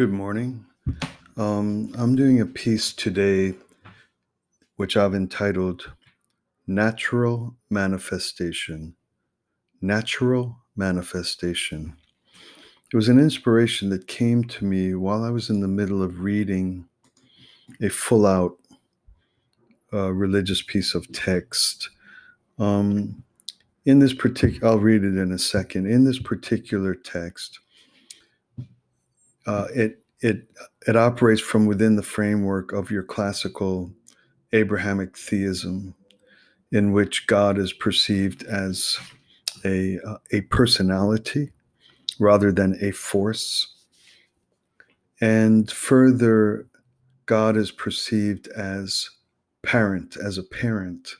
Good morning. Um, I'm doing a piece today which I've entitled Natural Manifestation. Natural Manifestation. It was an inspiration that came to me while I was in the middle of reading a full out uh, religious piece of text. Um, in this particular, I'll read it in a second. In this particular text, uh, it it it operates from within the framework of your classical Abrahamic theism, in which God is perceived as a uh, a personality rather than a force, and further, God is perceived as parent, as a parent,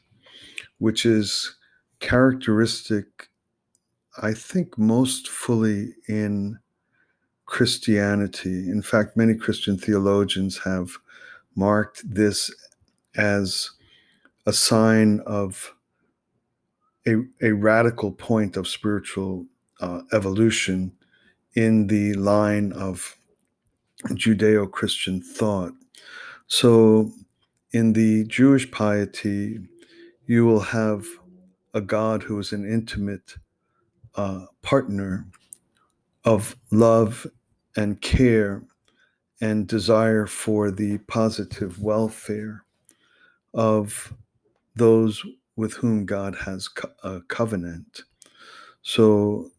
which is characteristic, I think, most fully in Christianity. In fact, many Christian theologians have marked this as a sign of a, a radical point of spiritual uh, evolution in the line of Judeo Christian thought. So, in the Jewish piety, you will have a God who is an intimate uh, partner of love and care and desire for the positive welfare of those with whom God has a covenant. So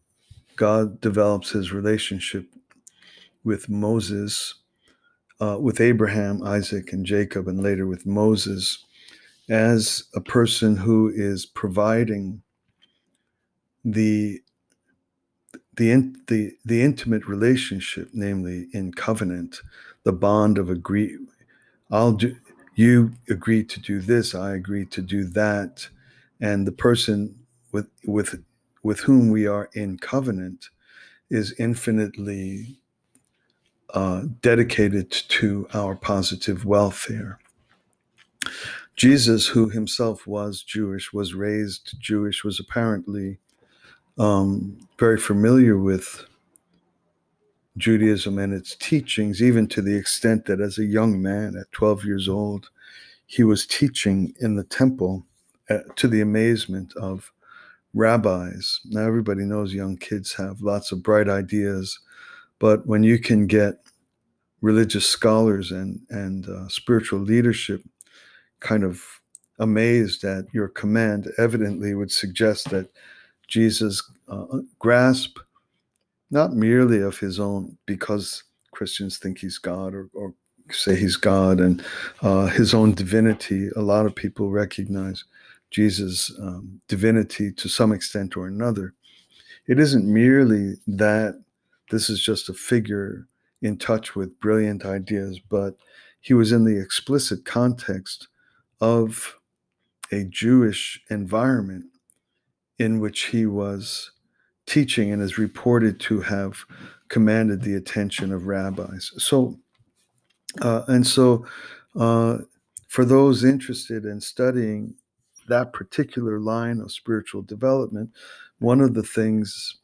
God develops his relationship with Moses, uh, with Abraham, Isaac, and Jacob, and later with Moses, as a person who is providing the the, in, the, the intimate relationship, namely in covenant, the bond of agree, I'll do, you agree to do this, I agree to do that, and the person with with with whom we are in covenant is infinitely uh, dedicated to our positive welfare. Jesus, who himself was Jewish, was raised Jewish, was apparently um, very familiar with Judaism and its teachings, even to the extent that as a young man at 12 years old, he was teaching in the temple uh, to the amazement of rabbis. Now, everybody knows young kids have lots of bright ideas, but when you can get religious scholars and, and uh, spiritual leadership kind of amazed at your command, evidently would suggest that Jesus' uh, grasp, not merely of his own, because Christians think he's God or, or say he's God, and uh, his own divinity. A lot of people recognize Jesus' um, divinity to some extent or another. It isn't merely that this is just a figure in touch with brilliant ideas, but he was in the explicit context of a Jewish environment in which he was teaching and is reported to have commanded the attention of rabbis. So, uh, and so, uh, for those interested in studying that particular line of spiritual development, one of the things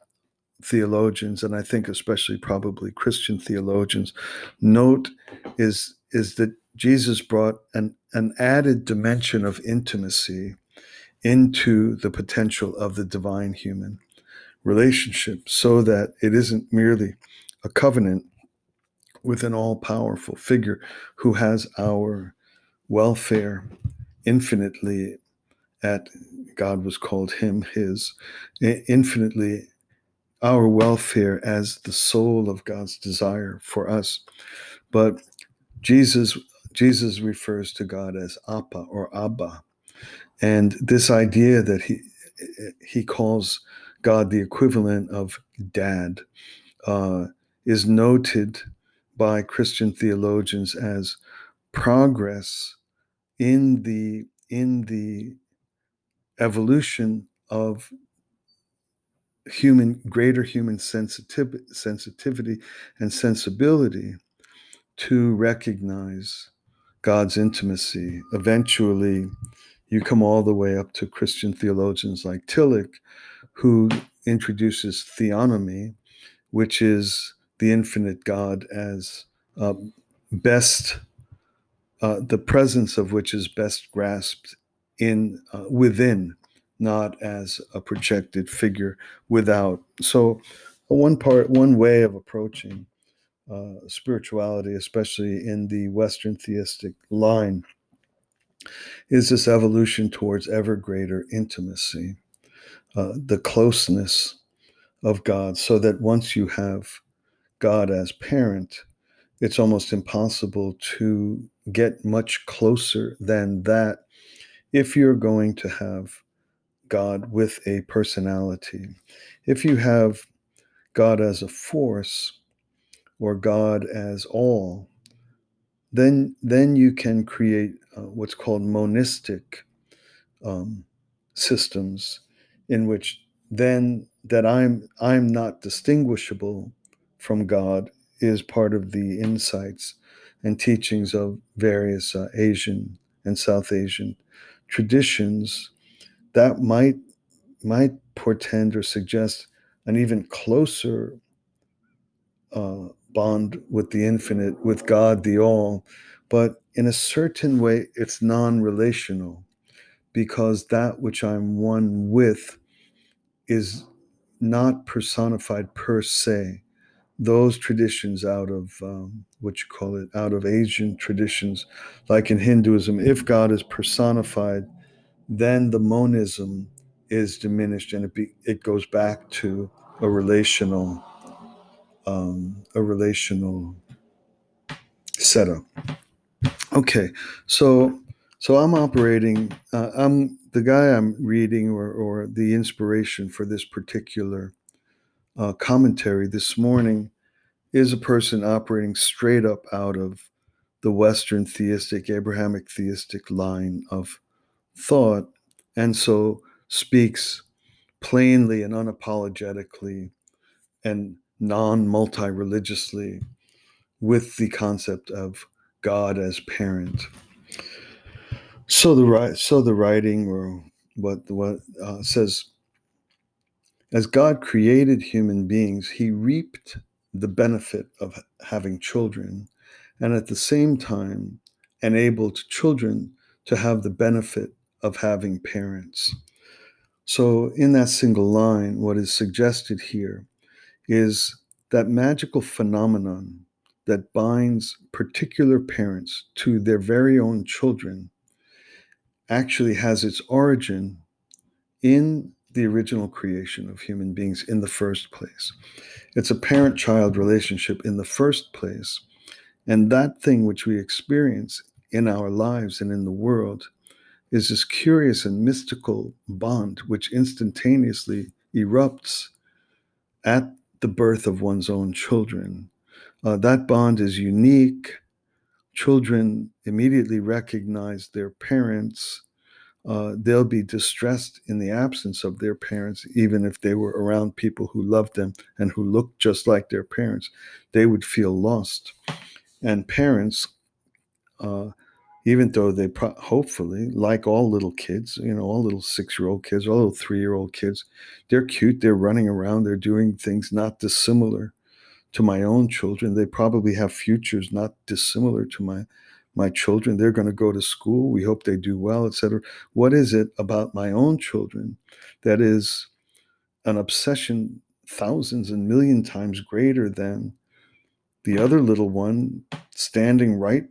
theologians, and I think especially probably Christian theologians, note is is that Jesus brought an, an added dimension of intimacy into the potential of the divine human relationship so that it isn't merely a covenant with an all powerful figure who has our welfare infinitely at God was called him his infinitely our welfare as the soul of God's desire for us. But Jesus Jesus refers to God as Appa or Abba and this idea that he he calls God the equivalent of dad uh, is noted by Christian theologians as progress in the in the evolution of human greater human sensitivity sensitivity and sensibility to recognize God's intimacy eventually you come all the way up to Christian theologians like Tillich, who introduces theonomy, which is the infinite God as uh, best, uh, the presence of which is best grasped in uh, within, not as a projected figure without. So, one part, one way of approaching uh, spirituality, especially in the Western theistic line, is this evolution towards ever greater intimacy, uh, the closeness of God, so that once you have God as parent, it's almost impossible to get much closer than that if you're going to have God with a personality. If you have God as a force or God as all, then then you can create uh, what's called monistic um, systems in which then that I'm I'm not distinguishable from God is part of the insights and teachings of various uh, Asian and South Asian traditions that might might portend or suggest an even closer uh, bond with the infinite, with God, the all. But in a certain way, it's non relational because that which I'm one with is not personified per se. Those traditions out of um, what you call it, out of Asian traditions, like in Hinduism, if God is personified, then the monism is diminished and it, be, it goes back to a relational um, a relational setup. Okay, so so I'm operating. Uh, I'm the guy I'm reading, or or the inspiration for this particular uh, commentary this morning is a person operating straight up out of the Western theistic, Abrahamic theistic line of thought, and so speaks plainly and unapologetically and non multi religiously with the concept of God as parent. So the so the writing or what what uh, says as God created human beings, He reaped the benefit of having children, and at the same time enabled children to have the benefit of having parents. So, in that single line, what is suggested here is that magical phenomenon that binds particular parents to their very own children actually has its origin in the original creation of human beings in the first place. It's a parent child relationship in the first place. And that thing which we experience in our lives and in the world is this curious and mystical bond which instantaneously erupts at the birth of one's own children. Uh, that bond is unique. Children immediately recognize their parents. Uh, they'll be distressed in the absence of their parents, even if they were around people who loved them and who looked just like their parents. They would feel lost. And parents uh, even though they pro- hopefully, like all little kids, you know, all little six year old kids, all little three year old kids, they're cute, they're running around, they're doing things not dissimilar to my own children. They probably have futures not dissimilar to my my children. They're going to go to school. We hope they do well, etc. What is it about my own children that is an obsession thousands and million times greater than the other little one standing right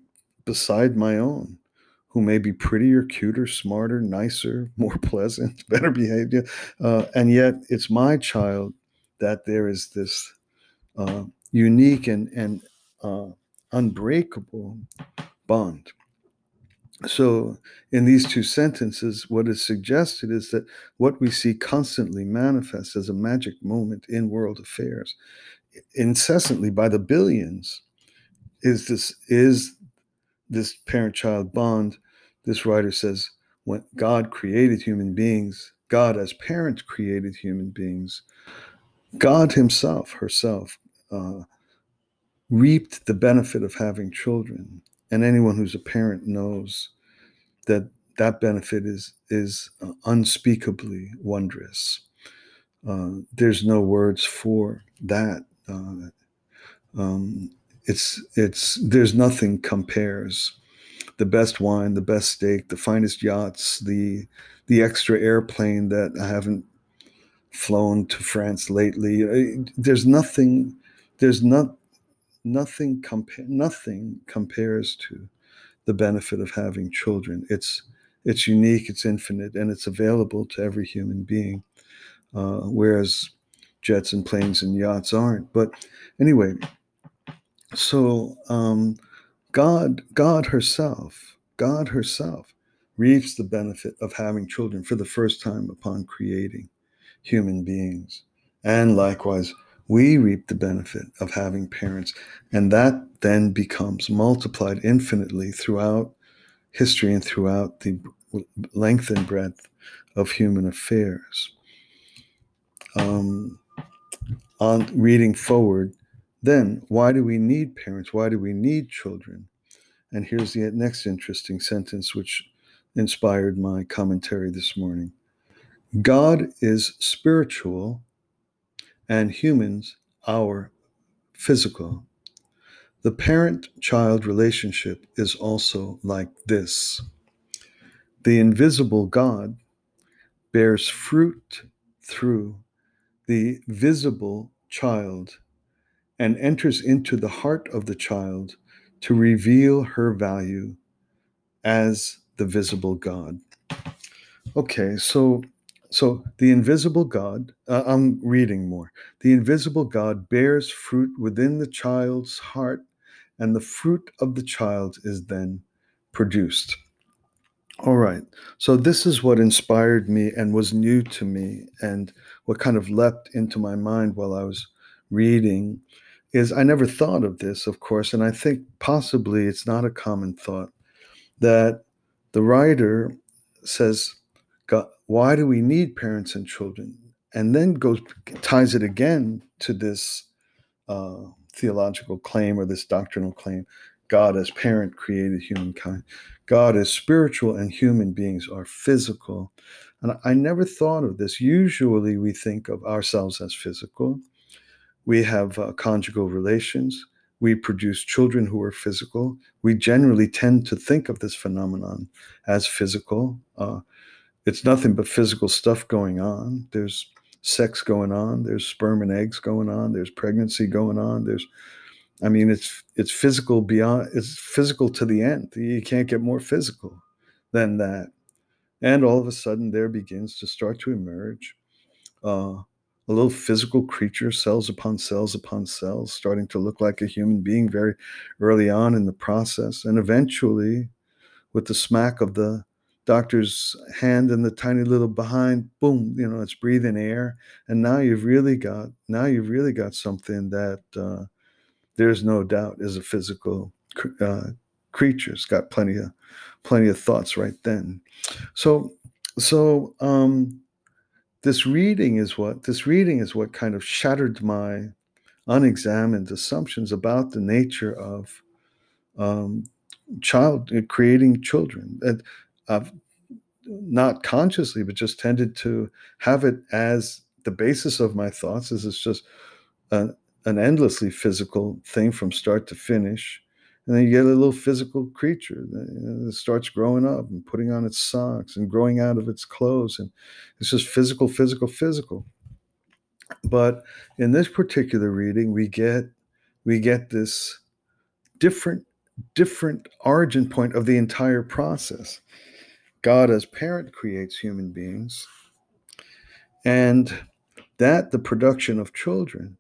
beside my own who may be prettier, cuter, smarter, nicer, more pleasant, better behaved. Uh, and yet it's my child that there is this uh, unique and, and uh, unbreakable bond. So, in these two sentences, what is suggested is that what we see constantly manifest as a magic moment in world affairs, incessantly by the billions, is this is this parent child bond, this writer says, when God created human beings, God as parent created human beings, God Himself, herself, uh, reaped the benefit of having children. And anyone who's a parent knows that that benefit is, is uh, unspeakably wondrous. Uh, there's no words for that. Uh, um, it's it's there's nothing compares. The best wine the best steak the finest yachts the the extra airplane that i haven't flown to france lately. Uh, there's nothing there's not nothing compa- nothing compares to the benefit of having children. It's it's unique it's infinite and it's available to every human being uh, whereas jets and planes and yachts aren't. But anyway so um, God, God herself, God herself reaps the benefit of having children for the first time upon creating human beings. And likewise, we reap the benefit of having parents. And that then becomes multiplied infinitely throughout history and throughout the length and breadth of human affairs. Um, on reading forward, then, why do we need parents? Why do we need children? And here's the next interesting sentence, which inspired my commentary this morning God is spiritual, and humans are physical. The parent child relationship is also like this the invisible God bears fruit through the visible child and enters into the heart of the child to reveal her value as the visible God. Okay, so so the invisible God, uh, I'm reading more. The invisible God bears fruit within the child's heart, and the fruit of the child is then produced. All right. So this is what inspired me and was new to me, and what kind of leapt into my mind while I was reading is I never thought of this, of course, and I think possibly it's not a common thought that the writer says, God, why do we need parents and children? And then goes ties it again to this uh, theological claim or this doctrinal claim. God as parent created humankind. God is spiritual and human beings are physical. And I never thought of this. Usually we think of ourselves as physical we have uh, conjugal relations. We produce children who are physical. We generally tend to think of this phenomenon as physical. Uh, it's nothing but physical stuff going on. There's sex going on. There's sperm and eggs going on. There's pregnancy going on. There's, I mean, it's it's physical beyond. It's physical to the end. You can't get more physical than that. And all of a sudden, there begins to start to emerge uh, a little physical creature, cells upon cells upon cells, starting to look like a human being very early on in the process. And eventually, with the smack of the doctor's hand and the tiny little behind, boom, you know, it's breathing air. And now you've really got, now you've really got something that uh, there's no doubt is a physical uh, creature. It's got plenty of, plenty of thoughts right then. So, so, um, this reading is what this reading is what kind of shattered my unexamined assumptions about the nature of um, child uh, creating children and i've not consciously but just tended to have it as the basis of my thoughts is it's just an, an endlessly physical thing from start to finish and then you get a little physical creature that starts growing up and putting on its socks and growing out of its clothes. And it's just physical physical physical. But in this particular reading we get we get this different different origin point of the entire process. God as parent creates human beings. And that the production of children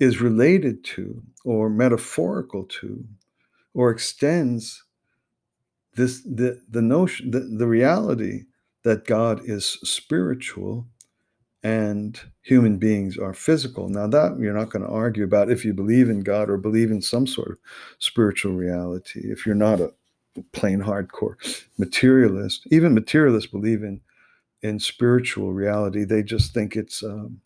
is related to or metaphorical to or extends this the, the notion the, the reality that god is spiritual and human beings are physical. Now that you're not going to argue about if you believe in god or believe in some sort of spiritual reality if you're not a plain hardcore materialist. Even materialists believe in in spiritual reality. They just think it's um,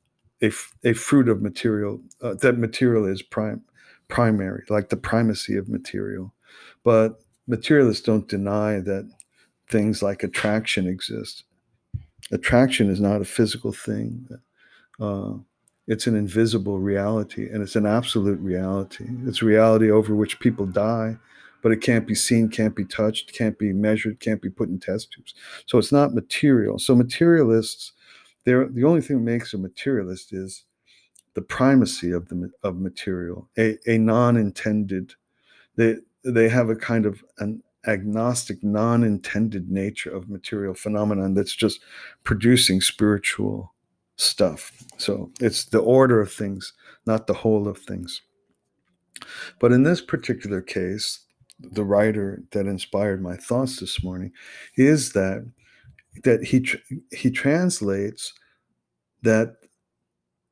a, a fruit of material uh, that material is prime primary like the primacy of material but materialists don't deny that things like attraction exist attraction is not a physical thing uh, it's an invisible reality and it's an absolute reality. It's reality over which people die, but it can't be seen, can't be touched, can't be measured, can't be put in test tubes. So it's not material. So materialists, the only thing that makes a materialist is the primacy of the of material, a, a non-intended. They they have a kind of an agnostic, non-intended nature of material phenomenon that's just producing spiritual stuff. So it's the order of things, not the whole of things. But in this particular case, the writer that inspired my thoughts this morning is that that he he translates that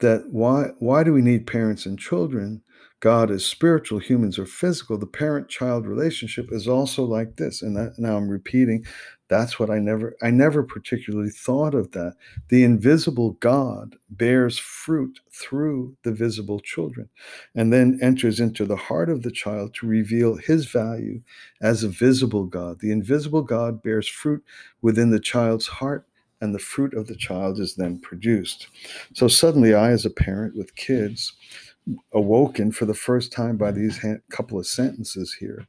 that why why do we need parents and children God is spiritual, humans are physical. The parent child relationship is also like this. And that, now I'm repeating, that's what I never I never particularly thought of that. The invisible God bears fruit through the visible children and then enters into the heart of the child to reveal his value as a visible God. The invisible God bears fruit within the child's heart and the fruit of the child is then produced. So suddenly I as a parent with kids awoken for the first time by these couple of sentences here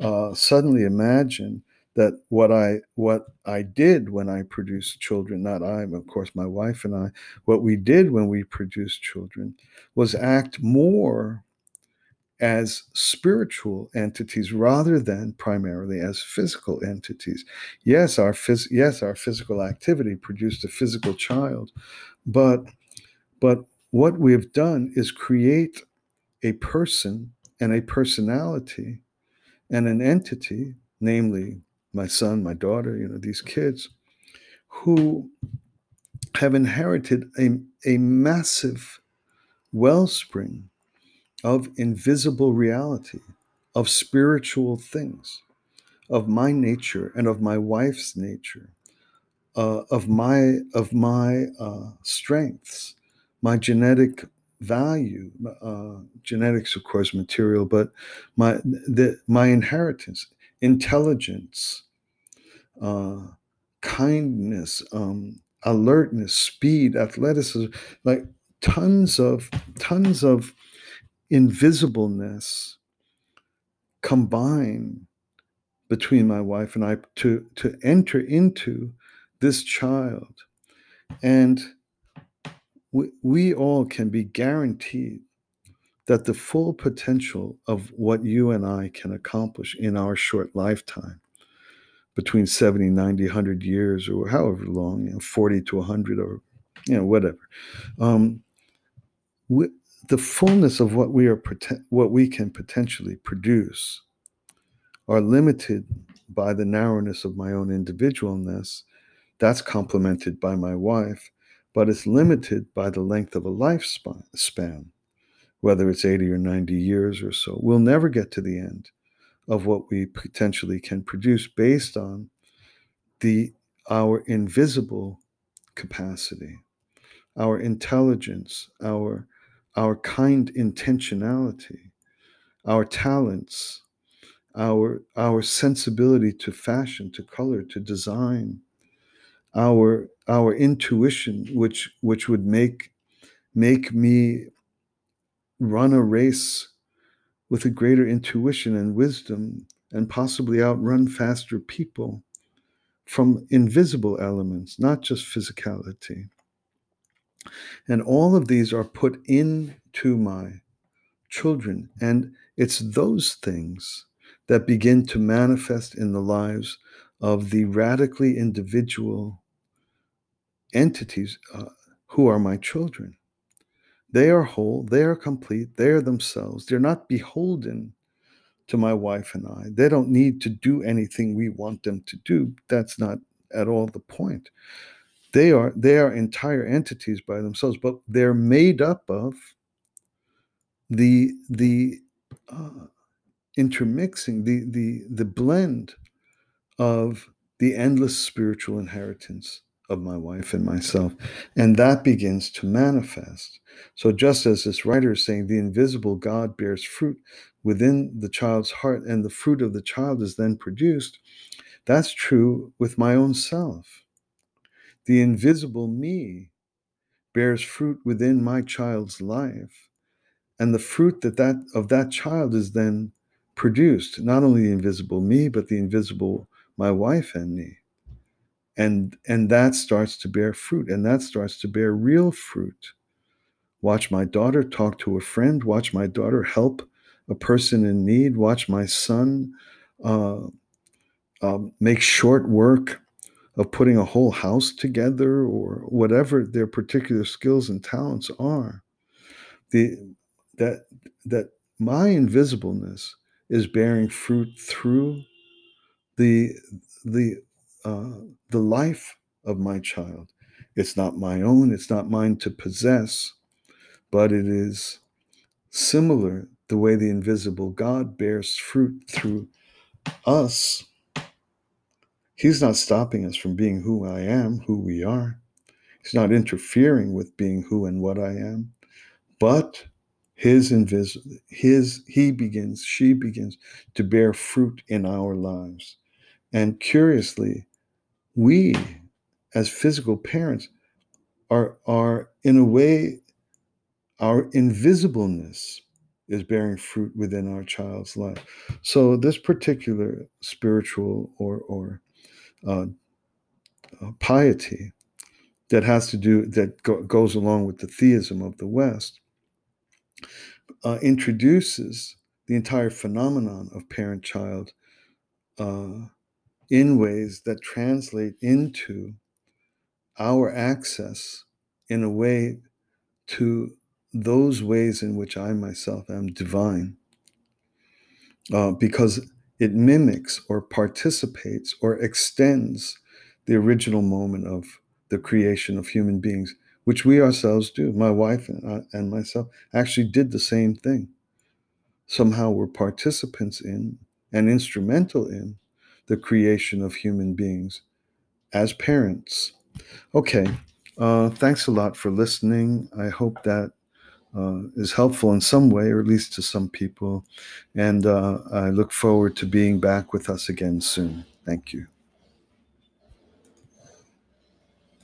uh, suddenly imagine that what I what I did when I produced children, not I, of course, my wife and I, what we did when we produced children was act more as spiritual entities rather than primarily as physical entities. Yes, our phys- yes, our physical activity produced a physical child, but but what we have done is create a person and a personality and an entity, namely my son, my daughter, you know, these kids who have inherited a, a massive wellspring of invisible reality, of spiritual things, of my nature and of my wife's nature, uh, of my of my uh, strengths, my genetic value. Uh, genetics, of course, material, but my the my inheritance, intelligence, uh, kindness, um, alertness, speed, athleticism, like tons of tons of invisibleness combine between my wife and I to to enter into this child. And we, we all can be guaranteed that the full potential of what you and I can accomplish in our short lifetime, between 70, 90, 100 years, or however long, you know, 40 to 100, or you know, whatever. Um, we, the fullness of what we are what we can potentially produce are limited by the narrowness of my own individualness. That's complemented by my wife but it's limited by the length of a lifespan, whether it's 80 or 90 years or so. We'll never get to the end of what we potentially can produce based on the our invisible capacity, our intelligence, our our kind intentionality, our talents, our our sensibility to fashion, to color, to design, our our intuition which which would make make me run a race with a greater intuition and wisdom and possibly outrun faster people from invisible elements not just physicality and all of these are put into my children and it's those things that begin to manifest in the lives of the radically individual entities uh, who are my children. They are whole, they are complete, they are themselves. They're not beholden to my wife and I. They don't need to do anything we want them to do. That's not at all the point. They are they are entire entities by themselves, but they're made up of the the uh, intermixing, the the the blend of the endless spiritual inheritance of my wife and myself. And that begins to manifest. So, just as this writer is saying, the invisible God bears fruit within the child's heart, and the fruit of the child is then produced, that's true with my own self. The invisible me bears fruit within my child's life and the fruit that that of that child is then produced not only the invisible me but the invisible my wife and me and and that starts to bear fruit and that starts to bear real fruit. Watch my daughter talk to a friend. Watch my daughter help a person in need. Watch my son uh, uh, make short work of putting a whole house together or whatever their particular skills and talents are. The that that my invisibleness is bearing fruit through the the uh, the life of my child it's not my own it's not mine to possess but it is similar the way the invisible god bears fruit through us He's not stopping us from being who I am, who we are. He's not interfering with being who and what I am. But his invisible his he begins, she begins to bear fruit in our lives. And curiously, we as physical parents are are in a way our invisibleness is bearing fruit within our child's life. So this particular spiritual or or uh, uh, piety that has to do that go, goes along with the theism of the West uh, introduces the entire phenomenon of parent-child uh, in ways that translate into our access in a way to those ways in which I myself am divine. Uh, because it mimics or participates or extends the original moment of the creation of human beings, which we ourselves do. My wife and, I, and myself actually did the same thing. Somehow we're participants in and instrumental in the creation of human beings as parents. Okay, uh, thanks a lot for listening. I hope that uh, is helpful in some way, or at least to some people. And uh, I look forward to being back with us again soon. Thank you.